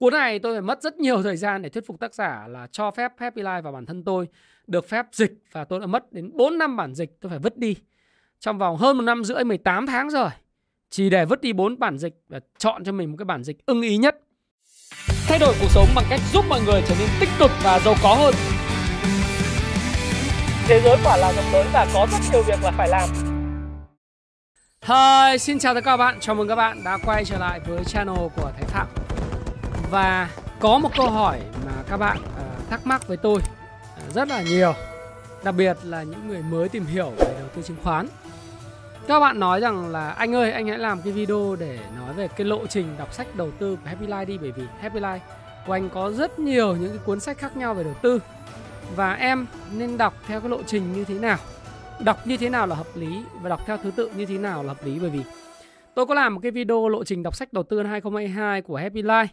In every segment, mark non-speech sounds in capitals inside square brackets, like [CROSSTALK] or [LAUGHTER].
Cuốn này tôi phải mất rất nhiều thời gian để thuyết phục tác giả là cho phép Happy Life và bản thân tôi được phép dịch và tôi đã mất đến 4 năm bản dịch tôi phải vứt đi. Trong vòng hơn một năm rưỡi 18 tháng rồi. Chỉ để vứt đi 4 bản dịch và chọn cho mình một cái bản dịch ưng ý nhất. Thay đổi cuộc sống bằng cách giúp mọi người trở nên tích cực và giàu có hơn. Thế giới quả là rộng lớn và có rất nhiều việc là phải làm. Hi, xin chào tất cả các bạn. Chào mừng các bạn đã quay trở lại với channel của Thái Phạm. Và có một câu hỏi mà các bạn uh, thắc mắc với tôi uh, rất là nhiều. Đặc biệt là những người mới tìm hiểu về đầu tư chứng khoán. Các bạn nói rằng là anh ơi anh hãy làm cái video để nói về cái lộ trình đọc sách đầu tư của Happy Life đi bởi vì Happy Life của anh có rất nhiều những cái cuốn sách khác nhau về đầu tư và em nên đọc theo cái lộ trình như thế nào đọc như thế nào là hợp lý và đọc theo thứ tự như thế nào là hợp lý bởi vì tôi có làm một cái video lộ trình đọc sách đầu tư năm 2022 của Happy Life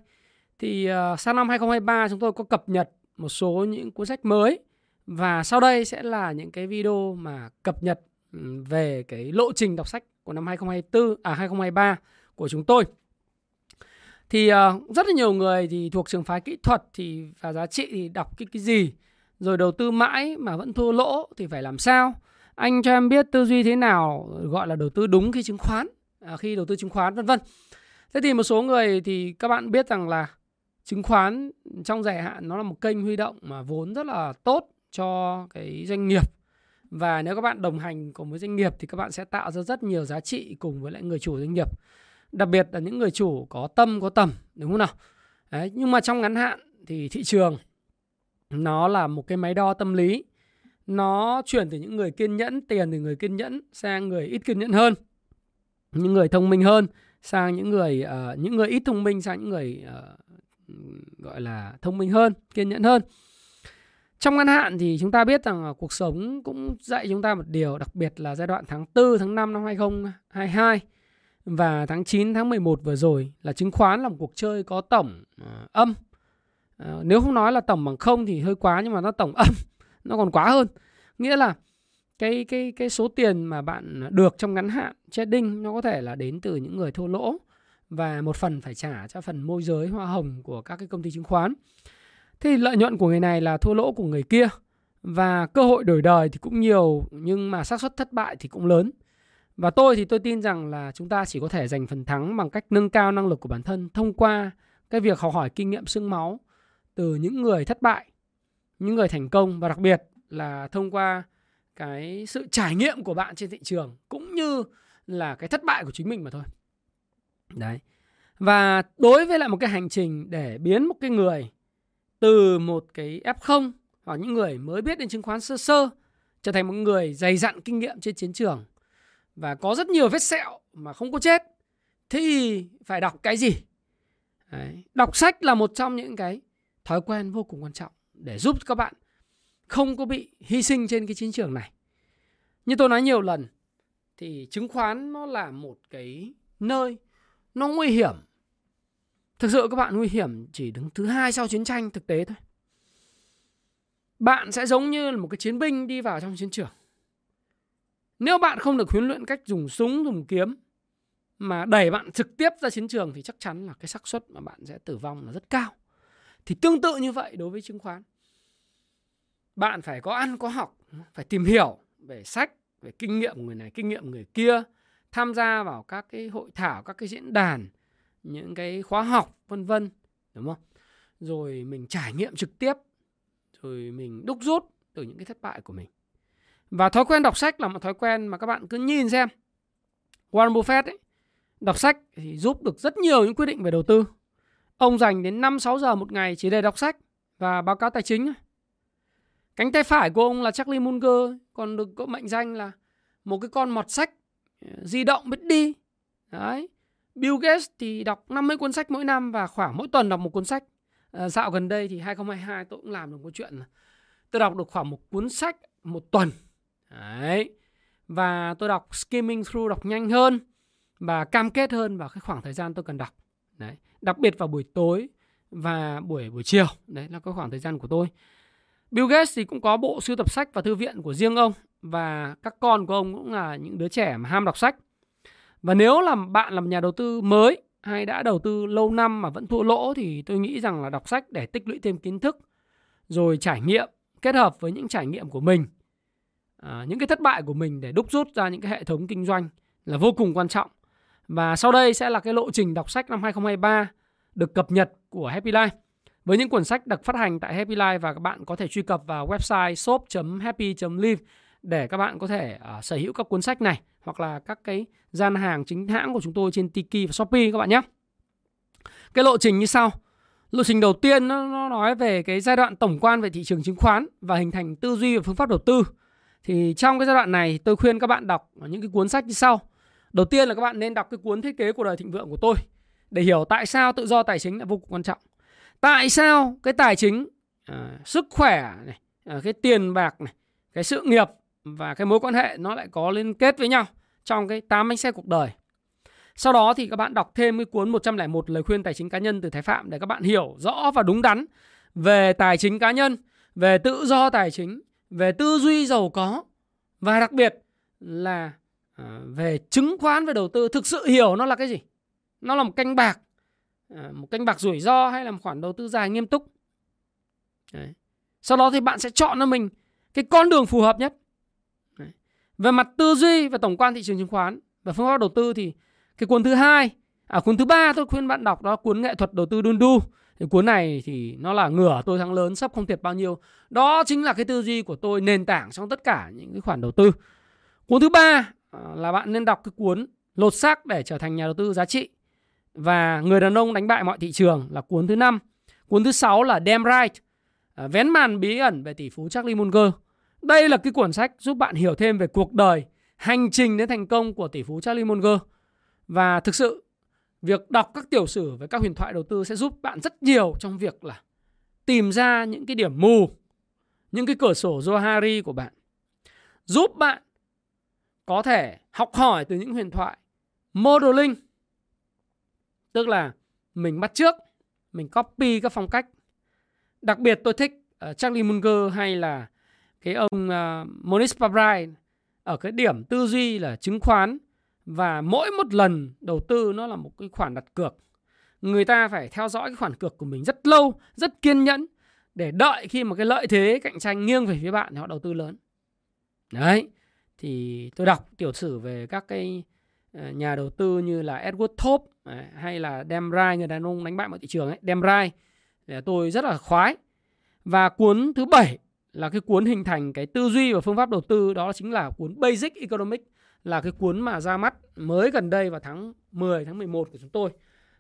thì uh, sang năm 2023 chúng tôi có cập nhật một số những cuốn sách mới và sau đây sẽ là những cái video mà cập nhật về cái lộ trình đọc sách của năm 2024 à 2023 của chúng tôi. Thì uh, rất là nhiều người thì thuộc trường phái kỹ thuật thì và giá trị thì đọc cái cái gì rồi đầu tư mãi mà vẫn thua lỗ thì phải làm sao? Anh cho em biết tư duy thế nào gọi là đầu tư đúng khi chứng khoán, à, khi đầu tư chứng khoán vân vân. Thế thì một số người thì các bạn biết rằng là chứng khoán trong dài hạn nó là một kênh huy động mà vốn rất là tốt cho cái doanh nghiệp. Và nếu các bạn đồng hành cùng với doanh nghiệp thì các bạn sẽ tạo ra rất nhiều giá trị cùng với lại người chủ doanh nghiệp. Đặc biệt là những người chủ có tâm có tầm đúng không nào? Đấy, nhưng mà trong ngắn hạn thì thị trường nó là một cái máy đo tâm lý. Nó chuyển từ những người kiên nhẫn tiền từ người kiên nhẫn sang người ít kiên nhẫn hơn những người thông minh hơn sang những người uh, những người ít thông minh sang những người uh, gọi là thông minh hơn kiên nhẫn hơn trong ngắn hạn thì chúng ta biết rằng cuộc sống cũng dạy chúng ta một điều đặc biệt là giai đoạn tháng 4 tháng 5 năm 2022 và tháng 9 tháng 11 vừa rồi là chứng khoán là một cuộc chơi có tổng uh, âm. Uh, nếu không nói là tổng bằng không thì hơi quá nhưng mà nó tổng âm, [LAUGHS] nó còn quá hơn. Nghĩa là cái cái cái số tiền mà bạn được trong ngắn hạn trading nó có thể là đến từ những người thua lỗ và một phần phải trả cho phần môi giới hoa hồng của các cái công ty chứng khoán. Thì lợi nhuận của người này là thua lỗ của người kia và cơ hội đổi đời thì cũng nhiều nhưng mà xác suất thất bại thì cũng lớn. Và tôi thì tôi tin rằng là chúng ta chỉ có thể giành phần thắng bằng cách nâng cao năng lực của bản thân thông qua cái việc học hỏi kinh nghiệm xương máu từ những người thất bại, những người thành công và đặc biệt là thông qua cái sự trải nghiệm của bạn trên thị trường cũng như là cái thất bại của chính mình mà thôi. Đấy. Và đối với lại một cái hành trình để biến một cái người từ một cái F0 hoặc những người mới biết đến chứng khoán sơ sơ trở thành một người dày dặn kinh nghiệm trên chiến trường và có rất nhiều vết sẹo mà không có chết, thì phải đọc cái gì? Đấy. Đọc sách là một trong những cái thói quen vô cùng quan trọng để giúp các bạn không có bị hy sinh trên cái chiến trường này. Như tôi nói nhiều lần, thì chứng khoán nó là một cái nơi nó nguy hiểm Thực sự các bạn nguy hiểm chỉ đứng thứ hai sau chiến tranh thực tế thôi. Bạn sẽ giống như là một cái chiến binh đi vào trong chiến trường. Nếu bạn không được huấn luyện cách dùng súng, dùng kiếm mà đẩy bạn trực tiếp ra chiến trường thì chắc chắn là cái xác suất mà bạn sẽ tử vong là rất cao. Thì tương tự như vậy đối với chứng khoán. Bạn phải có ăn có học, phải tìm hiểu về sách, về kinh nghiệm người này, kinh nghiệm người kia, tham gia vào các cái hội thảo, các cái diễn đàn, những cái khóa học vân vân đúng không? Rồi mình trải nghiệm trực tiếp rồi mình đúc rút từ những cái thất bại của mình. Và thói quen đọc sách là một thói quen mà các bạn cứ nhìn xem. Warren Buffett ấy, đọc sách thì giúp được rất nhiều những quyết định về đầu tư. Ông dành đến 5-6 giờ một ngày chỉ để đọc sách và báo cáo tài chính cánh tay phải của ông là Charlie Munger còn được có mệnh danh là một cái con mọt sách di động biết đi đấy Bill Gates thì đọc 50 cuốn sách mỗi năm và khoảng mỗi tuần đọc một cuốn sách. À, dạo gần đây thì 2022 tôi cũng làm được một chuyện là tôi đọc được khoảng một cuốn sách một tuần. Đấy. Và tôi đọc skimming through đọc nhanh hơn và cam kết hơn vào cái khoảng thời gian tôi cần đọc. Đấy. Đặc biệt vào buổi tối và buổi buổi chiều. Đấy là cái khoảng thời gian của tôi. Bill Gates thì cũng có bộ sưu tập sách và thư viện của riêng ông và các con của ông cũng là những đứa trẻ mà ham đọc sách. Và nếu là bạn là một nhà đầu tư mới hay đã đầu tư lâu năm mà vẫn thua lỗ thì tôi nghĩ rằng là đọc sách để tích lũy thêm kiến thức rồi trải nghiệm kết hợp với những trải nghiệm của mình à, những cái thất bại của mình để đúc rút ra những cái hệ thống kinh doanh là vô cùng quan trọng và sau đây sẽ là cái lộ trình đọc sách năm 2023 được cập nhật của Happy Life với những cuốn sách được phát hành tại Happy Life và các bạn có thể truy cập vào website shop.happy.live để các bạn có thể uh, sở hữu các cuốn sách này hoặc là các cái gian hàng chính hãng của chúng tôi trên Tiki và Shopee các bạn nhé. Cái lộ trình như sau. Lộ trình đầu tiên nó, nó nói về cái giai đoạn tổng quan về thị trường chứng khoán và hình thành tư duy và phương pháp đầu tư. Thì trong cái giai đoạn này tôi khuyên các bạn đọc những cái cuốn sách như sau. Đầu tiên là các bạn nên đọc cái cuốn thiết kế của đời thịnh vượng của tôi để hiểu tại sao tự do tài chính là vô cùng quan trọng. Tại sao cái tài chính, à, sức khỏe này, à, cái tiền bạc này, cái sự nghiệp và cái mối quan hệ nó lại có liên kết với nhau trong cái tám bánh xe cuộc đời. Sau đó thì các bạn đọc thêm cái cuốn 101 lời khuyên tài chính cá nhân từ Thái Phạm để các bạn hiểu rõ và đúng đắn về tài chính cá nhân, về tự do tài chính, về tư duy giàu có và đặc biệt là à, về chứng khoán về đầu tư thực sự hiểu nó là cái gì. Nó là một canh bạc, à, một canh bạc rủi ro hay là một khoản đầu tư dài nghiêm túc. Đấy. Sau đó thì bạn sẽ chọn cho mình cái con đường phù hợp nhất. Về mặt tư duy và tổng quan thị trường chứng khoán và phương pháp đầu tư thì cái cuốn thứ hai, à cuốn thứ ba tôi khuyên bạn đọc đó cuốn nghệ thuật đầu tư đun đu. Thì cuốn này thì nó là ngửa tôi thắng lớn sắp không thiệt bao nhiêu. Đó chính là cái tư duy của tôi nền tảng trong tất cả những cái khoản đầu tư. Cuốn thứ ba à, là bạn nên đọc cái cuốn lột xác để trở thành nhà đầu tư giá trị và người đàn ông đánh bại mọi thị trường là cuốn thứ năm. Cuốn thứ sáu là Damn Right, à, vén màn bí ẩn về tỷ phú Charlie Munger. Đây là cái cuốn sách giúp bạn hiểu thêm về cuộc đời, hành trình đến thành công của tỷ phú Charlie Munger. Và thực sự việc đọc các tiểu sử về các huyền thoại đầu tư sẽ giúp bạn rất nhiều trong việc là tìm ra những cái điểm mù, những cái cửa sổ Johari của bạn. Giúp bạn có thể học hỏi từ những huyền thoại modeling tức là mình bắt trước mình copy các phong cách đặc biệt tôi thích uh, Charlie Munger hay là cái ông uh, Moniz Pabrai ở cái điểm tư duy là chứng khoán và mỗi một lần đầu tư nó là một cái khoản đặt cược. Người ta phải theo dõi cái khoản cược của mình rất lâu rất kiên nhẫn để đợi khi mà cái lợi thế cạnh tranh nghiêng về phía bạn thì họ đầu tư lớn. Đấy thì tôi đọc tiểu sử về các cái à, nhà đầu tư như là Edward Thorpe à, hay là Demrai người đàn ông đánh bại mọi thị trường ấy. Demrai để tôi rất là khoái. Và cuốn thứ bảy là cái cuốn hình thành cái tư duy và phương pháp đầu tư, đó chính là cuốn Basic Economics, là cái cuốn mà ra mắt mới gần đây vào tháng 10 tháng 11 của chúng tôi.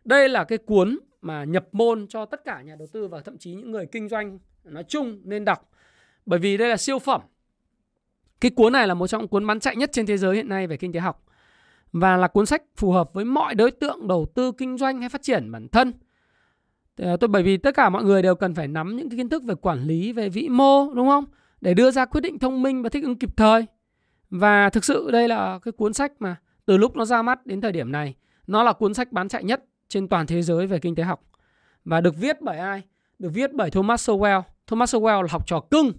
Đây là cái cuốn mà nhập môn cho tất cả nhà đầu tư và thậm chí những người kinh doanh nói chung nên đọc. Bởi vì đây là siêu phẩm. Cái cuốn này là một trong cuốn bán chạy nhất trên thế giới hiện nay về kinh tế học và là cuốn sách phù hợp với mọi đối tượng đầu tư kinh doanh hay phát triển bản thân. Ờ, tôi bởi vì tất cả mọi người đều cần phải nắm những cái kiến thức về quản lý, về vĩ mô đúng không? Để đưa ra quyết định thông minh và thích ứng kịp thời. Và thực sự đây là cái cuốn sách mà từ lúc nó ra mắt đến thời điểm này, nó là cuốn sách bán chạy nhất trên toàn thế giới về kinh tế học. Và được viết bởi ai? Được viết bởi Thomas Sowell. Thomas Sowell là học trò cưng.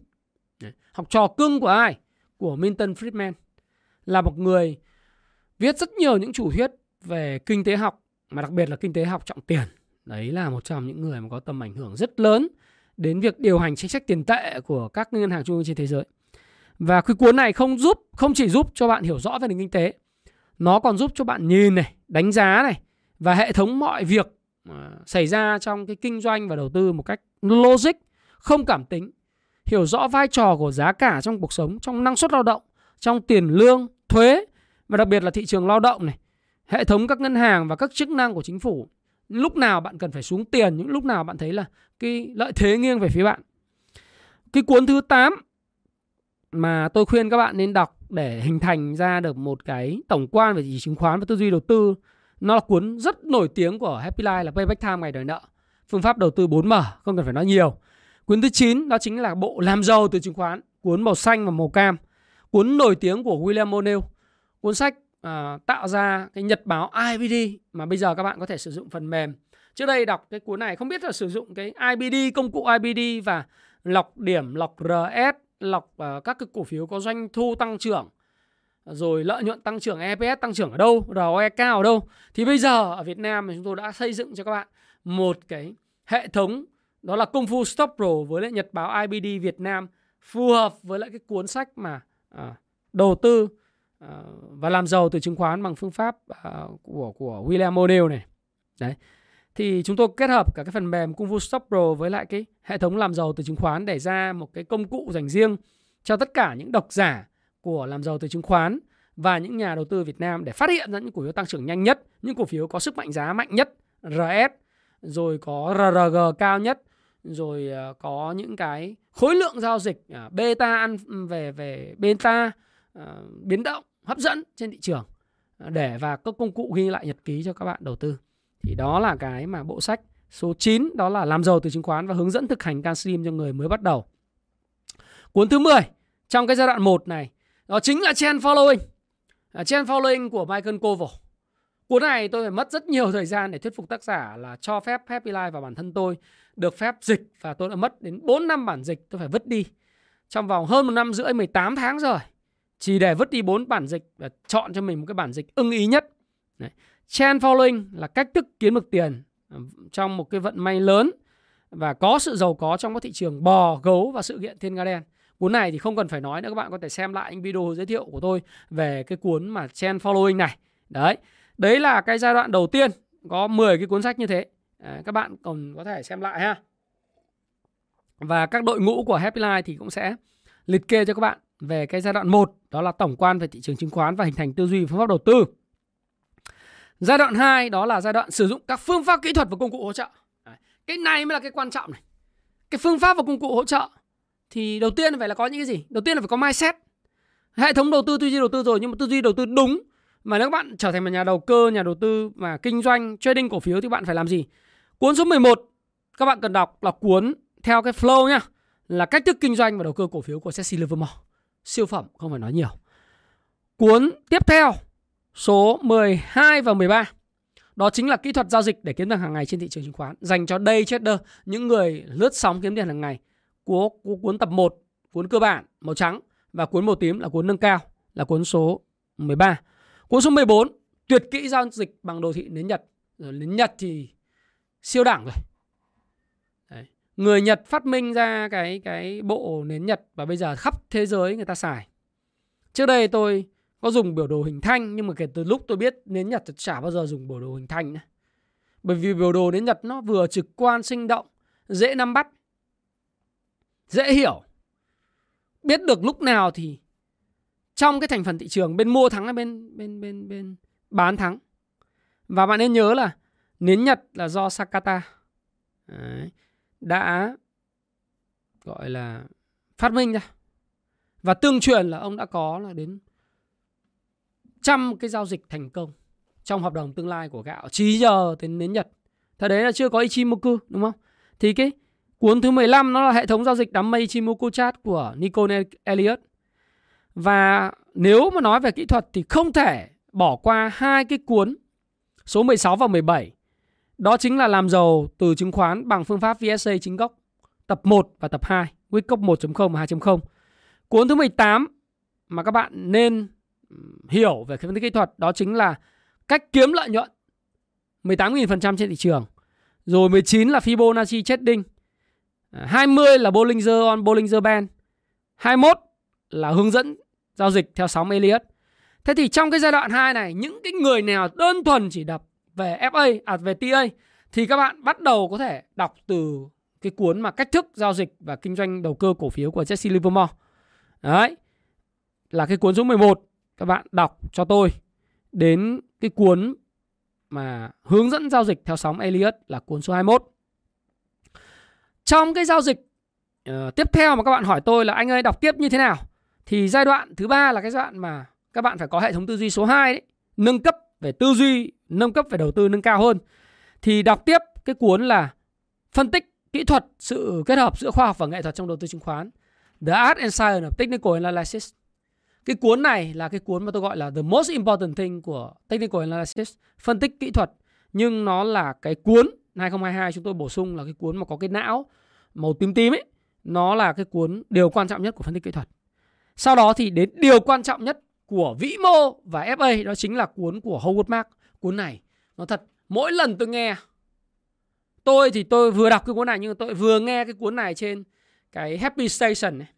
Học trò cưng của ai? Của Milton Friedman. Là một người viết rất nhiều những chủ thuyết về kinh tế học mà đặc biệt là kinh tế học trọng tiền. Đấy là một trong những người mà có tầm ảnh hưởng rất lớn đến việc điều hành chính sách tiền tệ của các ngân hàng trung ương trên thế giới. Và cái cuốn này không giúp không chỉ giúp cho bạn hiểu rõ về nền kinh tế, nó còn giúp cho bạn nhìn này, đánh giá này và hệ thống mọi việc à, xảy ra trong cái kinh doanh và đầu tư một cách logic, không cảm tính, hiểu rõ vai trò của giá cả trong cuộc sống, trong năng suất lao động, trong tiền lương, thuế và đặc biệt là thị trường lao động này, hệ thống các ngân hàng và các chức năng của chính phủ. Lúc nào bạn cần phải xuống tiền, những lúc nào bạn thấy là cái lợi thế nghiêng về phía bạn. Cái cuốn thứ 8 mà tôi khuyên các bạn nên đọc để hình thành ra được một cái tổng quan về thị trường chứng khoán và tư duy đầu tư. Nó là cuốn rất nổi tiếng của Happy Life là Payback Time ngày đòi nợ. Phương pháp đầu tư 4M, không cần phải nói nhiều. Cuốn thứ 9 đó chính là bộ làm giàu từ chứng khoán, cuốn màu xanh và màu cam. Cuốn nổi tiếng của William O'Neill cuốn sách Ờ, tạo ra cái nhật báo IBD mà bây giờ các bạn có thể sử dụng phần mềm. Trước đây đọc cái cuốn này không biết là sử dụng cái IBD công cụ IBD và lọc điểm, lọc RS, lọc uh, các cái cổ phiếu có doanh thu tăng trưởng rồi lợi nhuận tăng trưởng EPS tăng trưởng ở đâu, ROE cao ở đâu. Thì bây giờ ở Việt Nam thì chúng tôi đã xây dựng cho các bạn một cái hệ thống đó là Công Phu Stop Pro với lại Nhật báo IBD Việt Nam phù hợp với lại cái cuốn sách mà à, đầu tư Ờ, và làm giàu từ chứng khoán bằng phương pháp à, của của William O'Neill này. Đấy. Thì chúng tôi kết hợp cả cái phần mềm Kung Fu Stop Pro với lại cái hệ thống làm giàu từ chứng khoán để ra một cái công cụ dành riêng cho tất cả những độc giả của làm giàu từ chứng khoán và những nhà đầu tư Việt Nam để phát hiện ra những cổ phiếu tăng trưởng nhanh nhất, những cổ phiếu có sức mạnh giá mạnh nhất, RS, rồi có RRG cao nhất, rồi ờ, có những cái khối lượng giao dịch à, beta ăn ừ, về về beta uh, biến động hấp dẫn trên thị trường ờ, để và các công cụ ghi lại nhật ký cho các bạn đầu tư. Thì đó là cái mà bộ sách số 9 đó là làm giàu từ chứng khoán và hướng dẫn thực hành CanSlim cho người mới bắt đầu. Cuốn thứ 10 trong cái giai đoạn 1 này đó chính là Trend Following. Ờ, à, Trend Following của Michael Koval. Cuốn này tôi phải mất rất nhiều thời gian để thuyết phục tác giả là cho phép Happy Life và bản thân tôi được phép dịch và tôi đã mất đến 4 năm bản dịch tôi phải vứt đi. Trong vòng hơn một năm rưỡi 18 tháng rồi. Chỉ để vứt đi bốn bản dịch và chọn cho mình một cái bản dịch ưng ý nhất. Đấy. Trend following là cách thức kiếm được tiền à, trong một cái vận may lớn và có sự giàu có trong các thị trường bò, gấu và sự kiện thiên nga đen. Cuốn này thì không cần phải nói nữa các bạn có thể xem lại những video giới thiệu của tôi về cái cuốn mà trend following này. Đấy. Đấy là cái giai đoạn đầu tiên có 10 cái cuốn sách như thế. Đấy, các bạn còn có thể xem lại ha. Và các đội ngũ của Happy Life thì cũng sẽ liệt kê cho các bạn về cái giai đoạn 1 đó là tổng quan về thị trường chứng khoán và hình thành tư duy phương pháp đầu tư. Giai đoạn 2 đó là giai đoạn sử dụng các phương pháp kỹ thuật và công cụ hỗ trợ. Cái này mới là cái quan trọng này. Cái phương pháp và công cụ hỗ trợ thì đầu tiên phải là có những cái gì? Đầu tiên là phải có mindset. Hệ thống đầu tư tư duy đầu tư rồi nhưng mà tư duy đầu tư đúng mà nếu các bạn trở thành một nhà đầu cơ, nhà đầu tư mà kinh doanh, trading cổ phiếu thì bạn phải làm gì? Cuốn số 11 các bạn cần đọc là cuốn theo cái flow nhá, là cách thức kinh doanh và đầu cơ cổ phiếu của Jesse Livermore. Siêu phẩm không phải nói nhiều. Cuốn tiếp theo số 12 và 13 đó chính là kỹ thuật giao dịch để kiếm tiền hàng ngày trên thị trường chứng khoán dành cho day trader, những người lướt sóng kiếm tiền hàng ngày. Cuốn, cuốn tập 1, cuốn cơ bản màu trắng và cuốn màu tím là cuốn nâng cao là cuốn số 13. Cuốn số 14 tuyệt kỹ giao dịch bằng đồ thị nến Nhật. Rồi nến Nhật thì siêu đẳng rồi. Người Nhật phát minh ra cái cái bộ nến Nhật và bây giờ khắp thế giới người ta xài. Trước đây tôi có dùng biểu đồ hình thanh nhưng mà kể từ lúc tôi biết nến Nhật thì chả bao giờ dùng biểu đồ hình thanh nữa. Bởi vì biểu đồ nến Nhật nó vừa trực quan sinh động, dễ nắm bắt, dễ hiểu. Biết được lúc nào thì trong cái thành phần thị trường bên mua thắng hay bên bên bên bên bán thắng. Và bạn nên nhớ là nến Nhật là do Sakata Đấy, đã, gọi là, phát minh ra. Và tương truyền là ông đã có là đến trăm cái giao dịch thành công trong hợp đồng tương lai của gạo trí giờ đến đến Nhật. Thời đấy là chưa có Ichimoku, đúng không? Thì cái cuốn thứ 15 nó là hệ thống giao dịch đám mây Ichimoku chart của Nicole Elliot Và nếu mà nói về kỹ thuật thì không thể bỏ qua hai cái cuốn số 16 và 17. Đó chính là làm giàu từ chứng khoán bằng phương pháp VSA chính gốc tập 1 và tập 2, Wickoff 1.0 và 2.0. Cuốn thứ 18 mà các bạn nên hiểu về phân tích kỹ thuật đó chính là cách kiếm lợi nhuận 18.000% trên thị trường. Rồi 19 là Fibonacci trading. À, 20 là Bollinger on Bollinger Band. 21 là hướng dẫn giao dịch theo sóng Elliott. Thế thì trong cái giai đoạn 2 này, những cái người nào đơn thuần chỉ đọc về FA, à về TA thì các bạn bắt đầu có thể đọc từ cái cuốn mà cách thức giao dịch và kinh doanh đầu cơ cổ phiếu của Jesse Livermore. Đấy. Là cái cuốn số 11 các bạn đọc cho tôi đến cái cuốn mà hướng dẫn giao dịch theo sóng Elliott là cuốn số 21. Trong cái giao dịch uh, tiếp theo mà các bạn hỏi tôi là anh ơi đọc tiếp như thế nào? Thì giai đoạn thứ ba là cái giai đoạn mà các bạn phải có hệ thống tư duy số 2 đấy, nâng cấp về tư duy, nâng cấp về đầu tư nâng cao hơn. Thì đọc tiếp cái cuốn là phân tích kỹ thuật sự kết hợp giữa khoa học và nghệ thuật trong đầu tư chứng khoán. The Art and Science of Technical Analysis. Cái cuốn này là cái cuốn mà tôi gọi là the most important thing của technical analysis, phân tích kỹ thuật. Nhưng nó là cái cuốn 2022 chúng tôi bổ sung là cái cuốn mà có cái não màu tím tím ấy. Nó là cái cuốn điều quan trọng nhất của phân tích kỹ thuật. Sau đó thì đến điều quan trọng nhất của vĩ mô và FA đó chính là cuốn của Howard Mark. Cuốn này, nó thật, mỗi lần tôi nghe, tôi thì tôi vừa đọc cái cuốn này nhưng tôi vừa nghe cái cuốn này trên cái Happy Station này.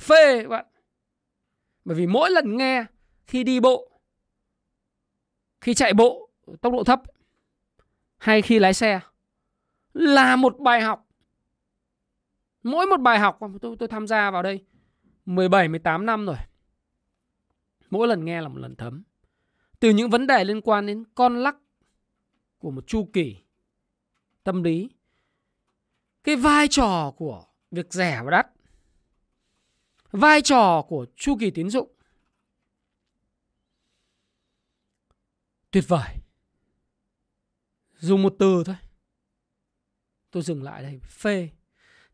Phê các bạn. Bởi vì mỗi lần nghe, khi đi bộ, khi chạy bộ, tốc độ thấp, hay khi lái xe, là một bài học. Mỗi một bài học, tôi tôi tham gia vào đây 17 18 năm rồi. Mỗi lần nghe là một lần thấm. Từ những vấn đề liên quan đến con lắc của một chu kỳ tâm lý. Cái vai trò của việc rẻ và đắt. Vai trò của chu kỳ tín dụng. Tuyệt vời. Dùng một từ thôi. Tôi dừng lại đây. Phê.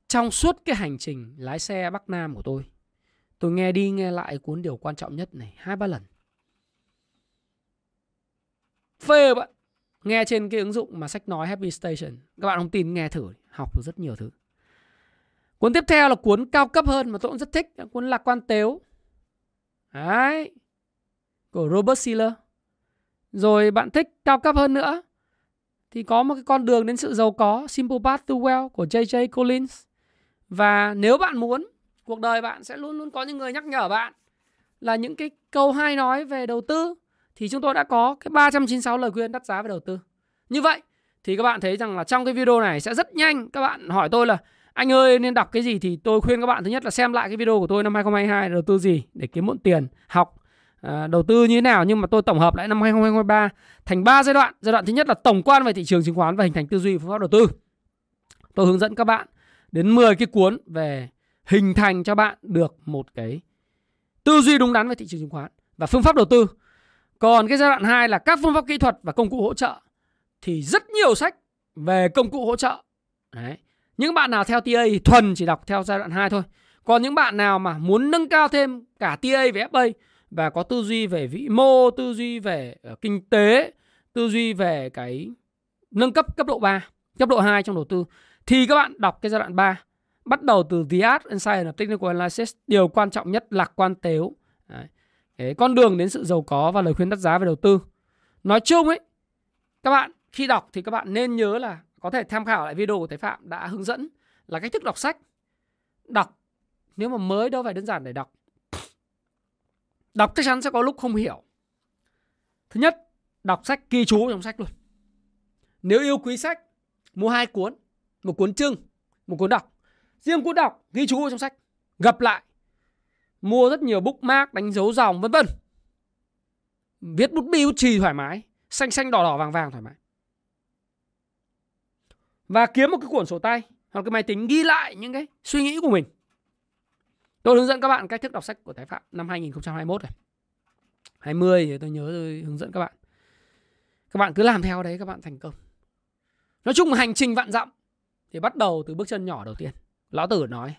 Trong suốt cái hành trình lái xe Bắc Nam của tôi Tôi nghe đi nghe lại cuốn điều quan trọng nhất này hai ba lần. Phê bạn. Nghe trên cái ứng dụng mà sách nói Happy Station. Các bạn không tin nghe thử, học được rất nhiều thứ. Cuốn tiếp theo là cuốn cao cấp hơn mà tôi cũng rất thích, cuốn Lạc quan tếu. Đấy. Của Robert Siller. Rồi bạn thích cao cấp hơn nữa thì có một cái con đường đến sự giàu có Simple Path to Wealth của J.J. Collins. Và nếu bạn muốn cuộc đời bạn sẽ luôn luôn có những người nhắc nhở bạn là những cái câu hay nói về đầu tư thì chúng tôi đã có cái 396 lời khuyên đắt giá về đầu tư. Như vậy thì các bạn thấy rằng là trong cái video này sẽ rất nhanh các bạn hỏi tôi là anh ơi nên đọc cái gì thì tôi khuyên các bạn thứ nhất là xem lại cái video của tôi năm 2022 đầu tư gì để kiếm muộn tiền, học à, đầu tư như thế nào nhưng mà tôi tổng hợp lại năm 2023 thành 3 giai đoạn. Giai đoạn thứ nhất là tổng quan về thị trường chứng khoán và hình thành tư duy phương pháp đầu tư. Tôi hướng dẫn các bạn đến 10 cái cuốn về hình thành cho bạn được một cái tư duy đúng đắn về thị trường chứng khoán và phương pháp đầu tư. Còn cái giai đoạn 2 là các phương pháp kỹ thuật và công cụ hỗ trợ thì rất nhiều sách về công cụ hỗ trợ. Đấy. Những bạn nào theo TA thì thuần chỉ đọc theo giai đoạn 2 thôi. Còn những bạn nào mà muốn nâng cao thêm cả TA và FA và có tư duy về vĩ mô, tư duy về ờ, kinh tế, tư duy về cái nâng cấp cấp độ 3, cấp độ 2 trong đầu tư thì các bạn đọc cái giai đoạn 3 bắt đầu từ The Art and Science of Technical Analysis, điều quan trọng nhất lạc quan tếu. Đấy. Cái con đường đến sự giàu có và lời khuyên đắt giá về đầu tư. Nói chung ấy, các bạn khi đọc thì các bạn nên nhớ là có thể tham khảo lại video của Thái Phạm đã hướng dẫn là cách thức đọc sách. Đọc, nếu mà mới đâu phải đơn giản để đọc. Đọc chắc chắn sẽ có lúc không hiểu. Thứ nhất, đọc sách ghi chú trong sách luôn. Nếu yêu quý sách, mua hai cuốn, một cuốn trưng một cuốn đọc riêng cuốn đọc, ghi chú trong sách. Gặp lại. Mua rất nhiều bookmark, đánh dấu dòng, vân vân. Viết bút bi bút chì thoải mái. Xanh xanh, đỏ đỏ, vàng vàng thoải mái. Và kiếm một cái cuộn sổ tay hoặc cái máy tính ghi lại những cái suy nghĩ của mình. Tôi hướng dẫn các bạn cách thức đọc sách của Thái Phạm năm 2021 này. 20 thì tôi nhớ tôi hướng dẫn các bạn. Các bạn cứ làm theo đấy, các bạn thành công. Nói chung hành trình vạn dặm thì bắt đầu từ bước chân nhỏ đầu tiên. Lão Tử nói,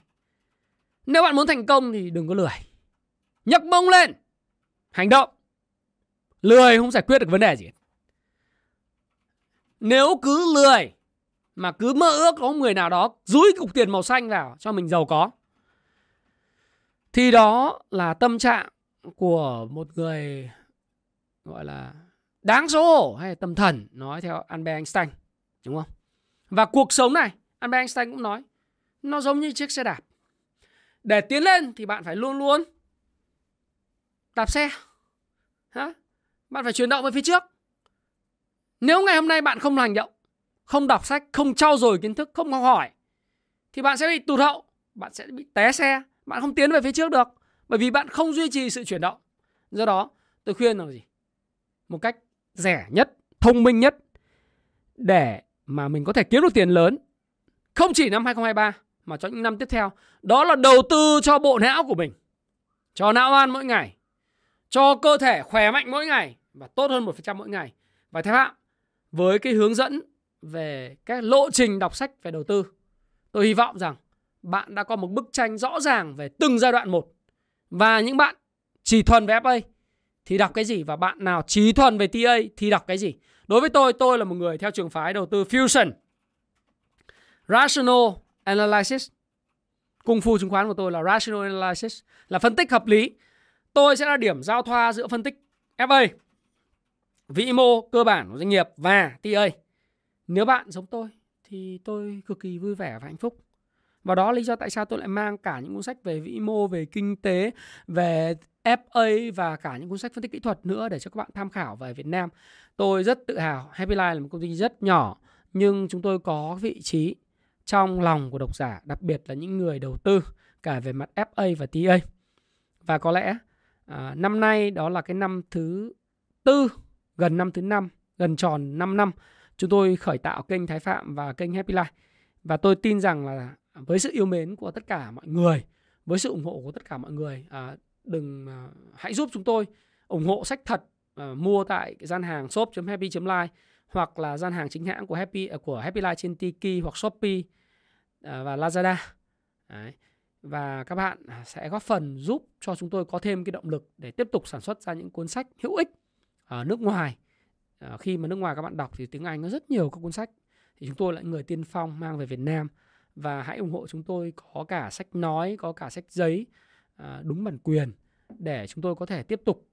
Nếu bạn muốn thành công thì đừng có lười. Nhấc mông lên. Hành động. Lười không giải quyết được vấn đề gì. Nếu cứ lười Mà cứ mơ ước có người nào đó Rúi cục tiền màu xanh vào cho mình giàu có, Thì đó là tâm trạng Của một người, Gọi là, Đáng số hay tâm thần, Nói theo Albert Einstein, Đúng không? Và cuộc sống này, Albert Einstein cũng nói nó giống như chiếc xe đạp. Để tiến lên thì bạn phải luôn luôn đạp xe. Hả? Bạn phải chuyển động về phía trước. Nếu ngày hôm nay bạn không hành động, không đọc sách, không trau dồi kiến thức, không học hỏi thì bạn sẽ bị tụt hậu, bạn sẽ bị té xe, bạn không tiến về phía trước được bởi vì bạn không duy trì sự chuyển động. Do đó, tôi khuyên là gì? Một cách rẻ nhất, thông minh nhất để mà mình có thể kiếm được tiền lớn không chỉ năm 2023 mà cho những năm tiếp theo. Đó là đầu tư cho bộ não của mình, cho não ăn mỗi ngày, cho cơ thể khỏe mạnh mỗi ngày và tốt hơn 1% mỗi ngày. Và theo hạn với cái hướng dẫn về các lộ trình đọc sách về đầu tư, tôi hy vọng rằng bạn đã có một bức tranh rõ ràng về từng giai đoạn một. Và những bạn chỉ thuần về FA thì đọc cái gì và bạn nào chỉ thuần về TA thì đọc cái gì. Đối với tôi tôi là một người theo trường phái đầu tư fusion, rational analysis. Cung phu chứng khoán của tôi là rational analysis, là phân tích hợp lý. tôi sẽ là điểm giao thoa giữa phân tích FA, vĩ mô cơ bản của doanh nghiệp và TA. Nếu bạn giống tôi thì tôi cực kỳ vui vẻ và hạnh phúc. Và đó là lý do tại sao tôi lại mang cả những cuốn sách về vĩ mô, về kinh tế, về FA và cả những cuốn sách phân tích kỹ thuật nữa để cho các bạn tham khảo về Việt Nam. Tôi rất tự hào, Happy Life là một công ty rất nhỏ nhưng chúng tôi có vị trí trong lòng của độc giả, đặc biệt là những người đầu tư cả về mặt FA và TA. Và có lẽ à, năm nay đó là cái năm thứ tư, gần năm thứ năm, gần tròn 5 năm chúng tôi khởi tạo kênh Thái Phạm và kênh Happy Life. Và tôi tin rằng là với sự yêu mến của tất cả mọi người, với sự ủng hộ của tất cả mọi người, à, đừng à, hãy giúp chúng tôi ủng hộ sách thật à, mua tại cái gian hàng shop.happy.life hoặc là gian hàng chính hãng của Happy à, của Happy Life trên Tiki hoặc Shopee à, và Lazada. Đấy. Và các bạn à, sẽ góp phần giúp cho chúng tôi có thêm cái động lực để tiếp tục sản xuất ra những cuốn sách hữu ích ở nước ngoài. Ờ, khi mà nước ngoài các bạn đọc thì tiếng Anh nó rất nhiều các cuốn sách thì chúng tôi lại người tiên phong mang về Việt Nam và hãy ủng hộ chúng tôi có cả sách nói, có cả sách giấy đúng bản quyền để chúng tôi có thể tiếp tục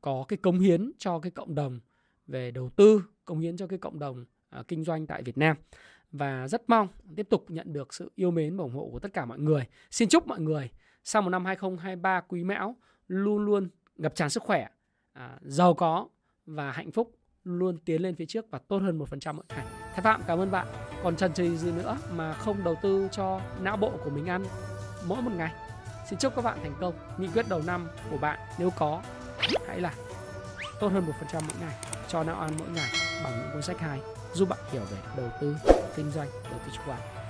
có cái cống hiến cho cái cộng đồng về đầu tư, công hiến cho cái cộng đồng uh, kinh doanh tại Việt Nam và rất mong tiếp tục nhận được sự yêu mến và ủng hộ của tất cả mọi người. Xin chúc mọi người sau một năm 2023 quý mão luôn luôn ngập tràn sức khỏe, à, giàu có và hạnh phúc luôn tiến lên phía trước và tốt hơn 1% mỗi ngày. Thái Phạm cảm ơn bạn. Còn chần chừ gì nữa mà không đầu tư cho não bộ của mình ăn mỗi một ngày. Xin chúc các bạn thành công. Nghị quyết đầu năm của bạn nếu có hãy là tốt hơn 1% mỗi ngày cho não ăn mỗi ngày bằng những cuốn sách hay giúp bạn hiểu về đầu tư, kinh doanh, đầu tư chứng khoán.